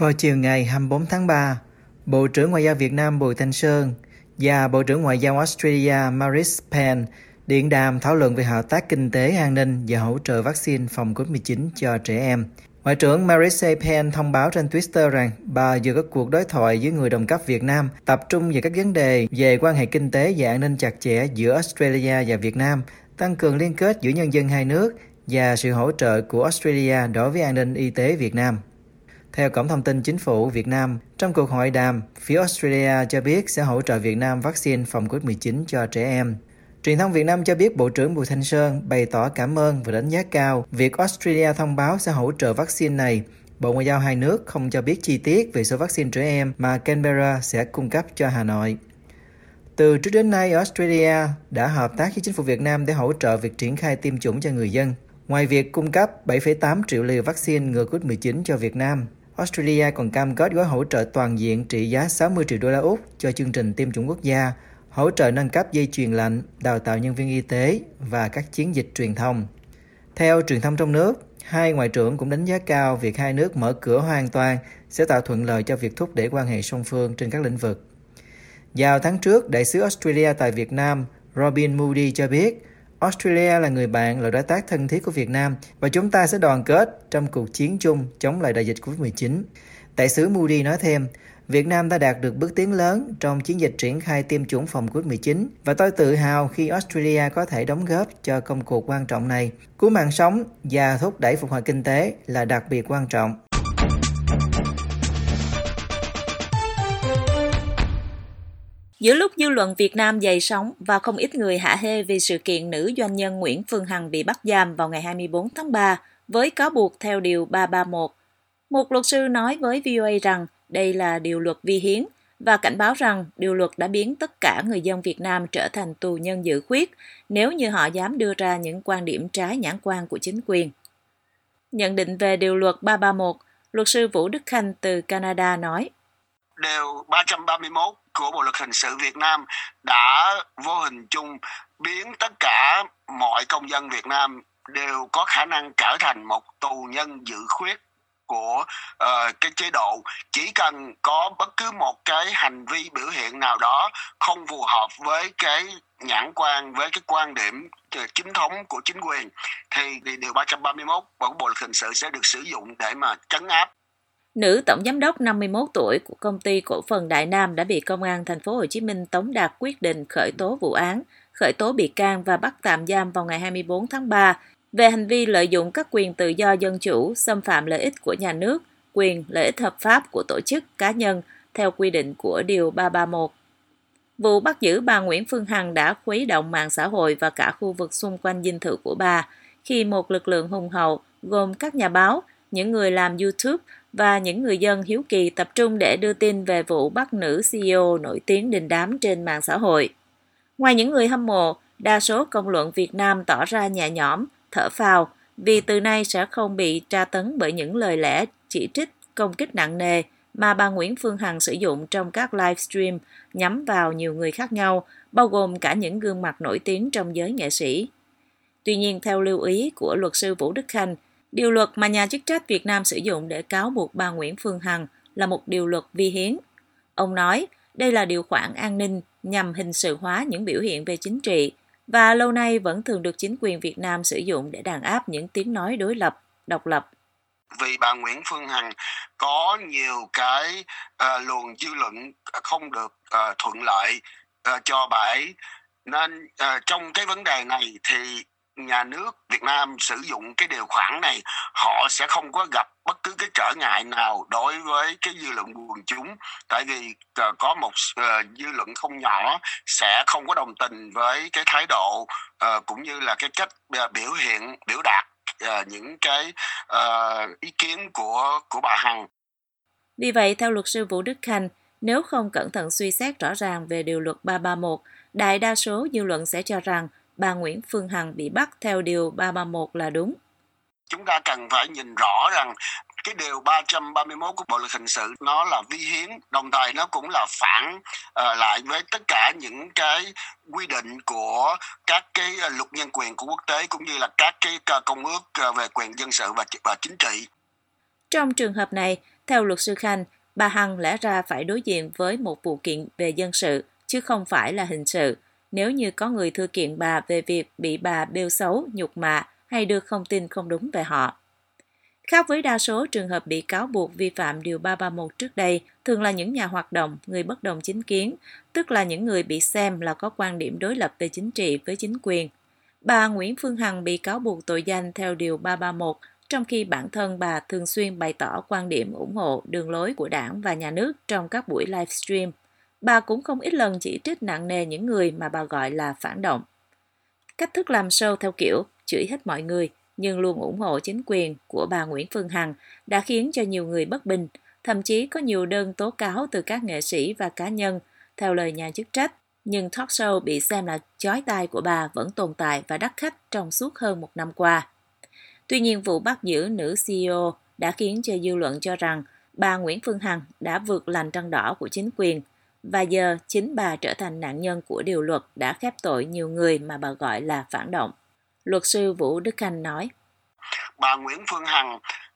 Vào chiều ngày 24 tháng 3, Bộ trưởng Ngoại giao Việt Nam Bùi Thanh Sơn và Bộ trưởng Ngoại giao Australia Maris Payne điện đàm thảo luận về hợp tác kinh tế an ninh và hỗ trợ vaccine phòng COVID-19 cho trẻ em. Ngoại trưởng Marise Payne thông báo trên Twitter rằng bà vừa có cuộc đối thoại với người đồng cấp Việt Nam tập trung về các vấn đề về quan hệ kinh tế và an ninh chặt chẽ giữa Australia và Việt Nam, tăng cường liên kết giữa nhân dân hai nước và sự hỗ trợ của Australia đối với an ninh y tế Việt Nam. Theo Cổng Thông tin Chính phủ Việt Nam, trong cuộc hội đàm, phía Australia cho biết sẽ hỗ trợ Việt Nam vaccine phòng COVID-19 cho trẻ em. Truyền thông Việt Nam cho biết Bộ trưởng Bùi Thanh Sơn bày tỏ cảm ơn và đánh giá cao việc Australia thông báo sẽ hỗ trợ vaccine này. Bộ Ngoại giao hai nước không cho biết chi tiết về số vaccine trẻ em mà Canberra sẽ cung cấp cho Hà Nội. Từ trước đến nay, Australia đã hợp tác với chính phủ Việt Nam để hỗ trợ việc triển khai tiêm chủng cho người dân. Ngoài việc cung cấp 7,8 triệu liều vaccine ngừa COVID-19 cho Việt Nam, Australia còn cam kết gói hỗ trợ toàn diện trị giá 60 triệu đô la Úc cho chương trình tiêm chủng quốc gia, hỗ trợ nâng cấp dây chuyền lạnh, đào tạo nhân viên y tế và các chiến dịch truyền thông. Theo truyền thông trong nước, hai ngoại trưởng cũng đánh giá cao việc hai nước mở cửa hoàn toàn sẽ tạo thuận lợi cho việc thúc đẩy quan hệ song phương trên các lĩnh vực. Vào tháng trước, đại sứ Australia tại Việt Nam Robin Moody cho biết Australia là người bạn, là đối tác thân thiết của Việt Nam và chúng ta sẽ đoàn kết trong cuộc chiến chung chống lại đại dịch COVID-19. Đại sứ Moody nói thêm, Việt Nam đã đạt được bước tiến lớn trong chiến dịch triển khai tiêm chủng phòng COVID-19 và tôi tự hào khi Australia có thể đóng góp cho công cuộc quan trọng này. Cứu mạng sống và thúc đẩy phục hồi kinh tế là đặc biệt quan trọng. Giữa lúc dư luận Việt Nam dày sóng và không ít người hạ hê vì sự kiện nữ doanh nhân Nguyễn Phương Hằng bị bắt giam vào ngày 24 tháng 3 với cáo buộc theo Điều 331, một luật sư nói với VOA rằng đây là điều luật vi hiến và cảnh báo rằng điều luật đã biến tất cả người dân Việt Nam trở thành tù nhân dự khuyết nếu như họ dám đưa ra những quan điểm trái nhãn quan của chính quyền. Nhận định về điều luật 331, luật sư Vũ Đức Khanh từ Canada nói. Điều 331 của Bộ luật hình sự Việt Nam đã vô hình chung biến tất cả mọi công dân Việt Nam đều có khả năng trở thành một tù nhân dự khuyết của uh, cái chế độ. Chỉ cần có bất cứ một cái hành vi biểu hiện nào đó không phù hợp với cái nhãn quan với cái quan điểm chính thống của chính quyền thì, thì điều 331 của bộ luật hình sự sẽ được sử dụng để mà trấn áp Nữ tổng giám đốc 51 tuổi của công ty cổ phần Đại Nam đã bị công an thành phố Hồ Chí Minh tống đạt quyết định khởi tố vụ án, khởi tố bị can và bắt tạm giam vào ngày 24 tháng 3 về hành vi lợi dụng các quyền tự do dân chủ, xâm phạm lợi ích của nhà nước, quyền lợi ích hợp pháp của tổ chức cá nhân theo quy định của Điều 331. Vụ bắt giữ bà Nguyễn Phương Hằng đã khuấy động mạng xã hội và cả khu vực xung quanh dinh thự của bà khi một lực lượng hùng hậu gồm các nhà báo, những người làm YouTube và những người dân hiếu kỳ tập trung để đưa tin về vụ bắt nữ CEO nổi tiếng đình đám trên mạng xã hội. Ngoài những người hâm mộ, đa số công luận Việt Nam tỏ ra nhẹ nhõm, thở phào vì từ nay sẽ không bị tra tấn bởi những lời lẽ chỉ trích, công kích nặng nề mà bà Nguyễn Phương Hằng sử dụng trong các livestream nhắm vào nhiều người khác nhau, bao gồm cả những gương mặt nổi tiếng trong giới nghệ sĩ. Tuy nhiên, theo lưu ý của luật sư Vũ Đức Khanh, Điều luật mà nhà chức trách Việt Nam sử dụng để cáo buộc bà Nguyễn Phương Hằng là một điều luật vi hiến. Ông nói đây là điều khoản an ninh nhằm hình sự hóa những biểu hiện về chính trị và lâu nay vẫn thường được chính quyền Việt Nam sử dụng để đàn áp những tiếng nói đối lập, độc lập. Vì bà Nguyễn Phương Hằng có nhiều cái uh, luồng dư luận không được uh, thuận lợi uh, cho bà ấy nên uh, trong cái vấn đề này thì nhà nước Việt Nam sử dụng cái điều khoản này họ sẽ không có gặp bất cứ cái trở ngại nào đối với cái dư luận quần chúng tại vì uh, có một uh, dư luận không nhỏ sẽ không có đồng tình với cái thái độ uh, cũng như là cái cách uh, biểu hiện biểu đạt uh, những cái uh, ý kiến của của bà Hằng. Vì vậy theo luật sư Vũ Đức Khanh, nếu không cẩn thận suy xét rõ ràng về điều luật 331, đại đa số dư luận sẽ cho rằng bà Nguyễn Phương Hằng bị bắt theo điều 331 là đúng. Chúng ta cần phải nhìn rõ rằng cái điều 331 của Bộ luật hình sự nó là vi hiến, đồng thời nó cũng là phản uh, lại với tất cả những cái quy định của các cái luật nhân quyền của quốc tế cũng như là các cái công ước uh, về quyền dân sự và và chính trị. Trong trường hợp này, Theo luật sư Khanh, bà Hằng lẽ ra phải đối diện với một vụ kiện về dân sự, chứ không phải là hình sự, nếu như có người thư kiện bà về việc bị bà bêu xấu, nhục mạ hay đưa thông tin không đúng về họ. Khác với đa số trường hợp bị cáo buộc vi phạm Điều 331 trước đây, thường là những nhà hoạt động, người bất đồng chính kiến, tức là những người bị xem là có quan điểm đối lập về chính trị với chính quyền. Bà Nguyễn Phương Hằng bị cáo buộc tội danh theo Điều 331, trong khi bản thân bà thường xuyên bày tỏ quan điểm ủng hộ đường lối của đảng và nhà nước trong các buổi livestream. Bà cũng không ít lần chỉ trích nặng nề những người mà bà gọi là phản động. Cách thức làm show theo kiểu chửi hết mọi người, nhưng luôn ủng hộ chính quyền của bà Nguyễn Phương Hằng đã khiến cho nhiều người bất bình, thậm chí có nhiều đơn tố cáo từ các nghệ sĩ và cá nhân, theo lời nhà chức trách. Nhưng talk show bị xem là chói tai của bà vẫn tồn tại và đắt khách trong suốt hơn một năm qua. Tuy nhiên, vụ bắt giữ nữ CEO đã khiến cho dư luận cho rằng bà Nguyễn Phương Hằng đã vượt lành trăng đỏ của chính quyền và giờ chính bà trở thành nạn nhân của điều luật đã khép tội nhiều người mà bà gọi là phản động. Luật sư Vũ Đức Khanh nói. Bà Nguyễn Phương Hằng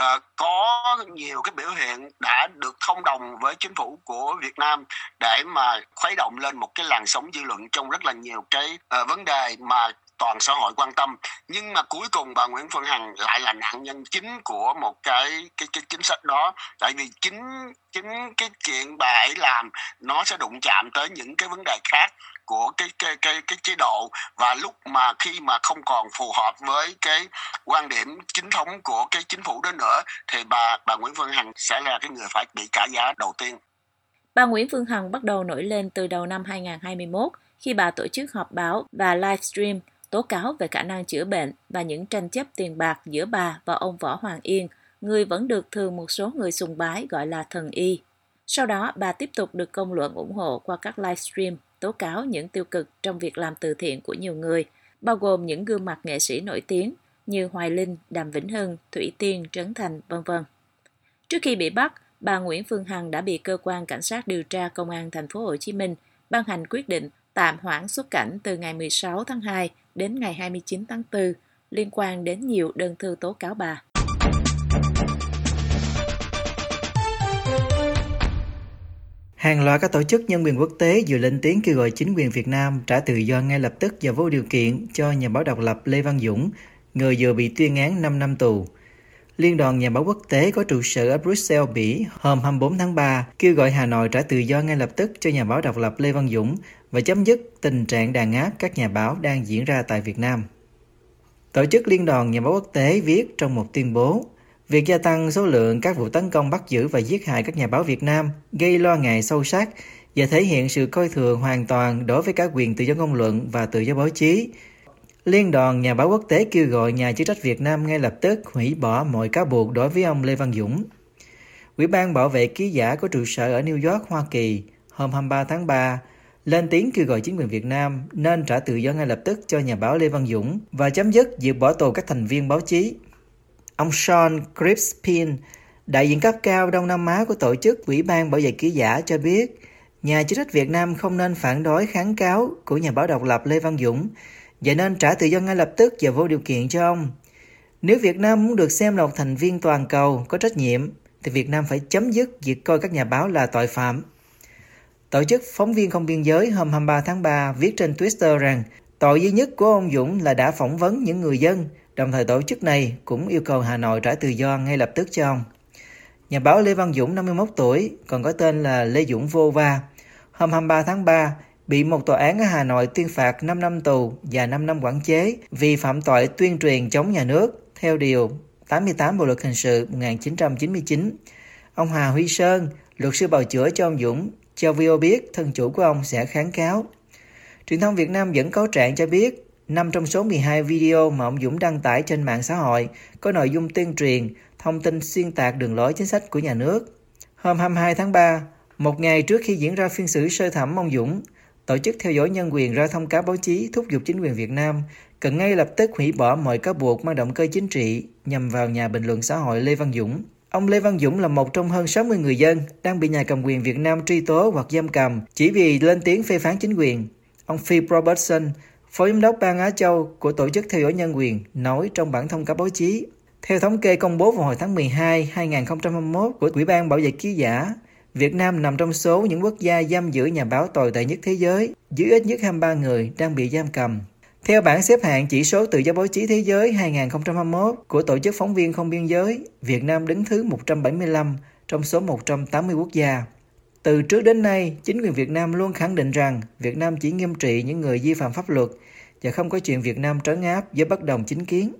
uh, có nhiều cái biểu hiện đã được thông đồng với chính phủ của Việt Nam để mà khuấy động lên một cái làn sóng dư luận trong rất là nhiều cái uh, vấn đề mà toàn xã hội quan tâm. Nhưng mà cuối cùng bà Nguyễn Phương Hằng lại là nạn nhân chính của một cái cái cái chính sách đó. Tại vì chính chính cái chuyện bà ấy làm, nó sẽ đụng chạm tới những cái vấn đề khác của cái cái cái cái chế độ. Và lúc mà khi mà không còn phù hợp với cái quan điểm chính thống của cái chính phủ đó nữa, thì bà bà Nguyễn Phương Hằng sẽ là cái người phải bị trả giá đầu tiên. Bà Nguyễn Phương Hằng bắt đầu nổi lên từ đầu năm 2021 khi bà tổ chức họp báo và livestream tố cáo về khả năng chữa bệnh và những tranh chấp tiền bạc giữa bà và ông Võ Hoàng Yên, người vẫn được thường một số người sùng bái gọi là thần y. Sau đó, bà tiếp tục được công luận ủng hộ qua các livestream tố cáo những tiêu cực trong việc làm từ thiện của nhiều người, bao gồm những gương mặt nghệ sĩ nổi tiếng như Hoài Linh, Đàm Vĩnh Hưng, Thủy Tiên, Trấn Thành, vân vân. Trước khi bị bắt, bà Nguyễn Phương Hằng đã bị cơ quan cảnh sát điều tra công an thành phố Hồ Chí Minh ban hành quyết định tạm hoãn xuất cảnh từ ngày 16 tháng 2 đến ngày 29 tháng 4 liên quan đến nhiều đơn thư tố cáo bà. Hàng loạt các tổ chức nhân quyền quốc tế vừa lên tiếng kêu gọi chính quyền Việt Nam trả tự do ngay lập tức và vô điều kiện cho nhà báo độc lập Lê Văn Dũng, người vừa bị tuyên án 5 năm tù. Liên đoàn Nhà báo quốc tế có trụ sở ở Brussels, Bỉ hôm 24 tháng 3 kêu gọi Hà Nội trả tự do ngay lập tức cho nhà báo độc lập Lê Văn Dũng và chấm dứt tình trạng đàn áp các nhà báo đang diễn ra tại Việt Nam. Tổ chức Liên đoàn Nhà báo quốc tế viết trong một tuyên bố Việc gia tăng số lượng các vụ tấn công bắt giữ và giết hại các nhà báo Việt Nam gây lo ngại sâu sắc và thể hiện sự coi thường hoàn toàn đối với các quyền tự do ngôn luận và tự do báo chí. Liên đoàn Nhà báo quốc tế kêu gọi nhà chức trách Việt Nam ngay lập tức hủy bỏ mọi cáo buộc đối với ông Lê Văn Dũng. Ủy ban bảo vệ ký giả có trụ sở ở New York, Hoa Kỳ hôm 23 tháng 3 lên tiếng kêu gọi chính quyền Việt Nam nên trả tự do ngay lập tức cho nhà báo Lê Văn Dũng và chấm dứt việc bỏ tù các thành viên báo chí. Ông Sean Crispin, đại diện cấp cao Đông Nam Á của tổ chức Ủy ban Bảo vệ ký giả cho biết, nhà chức trách Việt Nam không nên phản đối kháng cáo của nhà báo độc lập Lê Văn Dũng và nên trả tự do ngay lập tức và vô điều kiện cho ông. Nếu Việt Nam muốn được xem là một thành viên toàn cầu có trách nhiệm, thì Việt Nam phải chấm dứt việc coi các nhà báo là tội phạm. Tổ chức Phóng viên Không Biên Giới hôm 23 tháng 3 viết trên Twitter rằng tội duy nhất của ông Dũng là đã phỏng vấn những người dân Đồng thời tổ chức này cũng yêu cầu Hà Nội trả tự do ngay lập tức cho ông. Nhà báo Lê Văn Dũng 51 tuổi, còn có tên là Lê Dũng Vô Va, hôm 23 tháng 3 bị một tòa án ở Hà Nội tuyên phạt 5 năm tù và 5 năm quản chế vì phạm tội tuyên truyền chống nhà nước theo điều 88 Bộ luật hình sự 1999. Ông Hà Huy Sơn, luật sư bào chữa cho ông Dũng, cho VO biết thân chủ của ông sẽ kháng cáo. Truyền thông Việt Nam dẫn cáo trạng cho biết 5 trong số 12 video mà ông Dũng đăng tải trên mạng xã hội có nội dung tuyên truyền, thông tin xuyên tạc đường lối chính sách của nhà nước. Hôm 22 tháng 3, một ngày trước khi diễn ra phiên xử sơ thẩm ông Dũng, Tổ chức theo dõi nhân quyền ra thông cáo báo chí thúc giục chính quyền Việt Nam cần ngay lập tức hủy bỏ mọi cáo buộc mang động cơ chính trị nhằm vào nhà bình luận xã hội Lê Văn Dũng. Ông Lê Văn Dũng là một trong hơn 60 người dân đang bị nhà cầm quyền Việt Nam truy tố hoặc giam cầm chỉ vì lên tiếng phê phán chính quyền. Ông Phil Robertson, Phó Giám đốc Ban Á Châu của Tổ chức Theo dõi Nhân quyền nói trong bản thông cáo báo chí, Theo thống kê công bố vào hồi tháng 12 2021 của Ủy ban Bảo vệ ký giả, Việt Nam nằm trong số những quốc gia giam giữ nhà báo tồi tệ nhất thế giới, dưới ít nhất 23 người đang bị giam cầm. Theo bảng xếp hạng chỉ số tự do báo chí thế giới 2021 của Tổ chức Phóng viên Không Biên giới, Việt Nam đứng thứ 175 trong số 180 quốc gia. Từ trước đến nay, chính quyền Việt Nam luôn khẳng định rằng Việt Nam chỉ nghiêm trị những người vi phạm pháp luật và không có chuyện Việt Nam trấn áp với bất đồng chính kiến.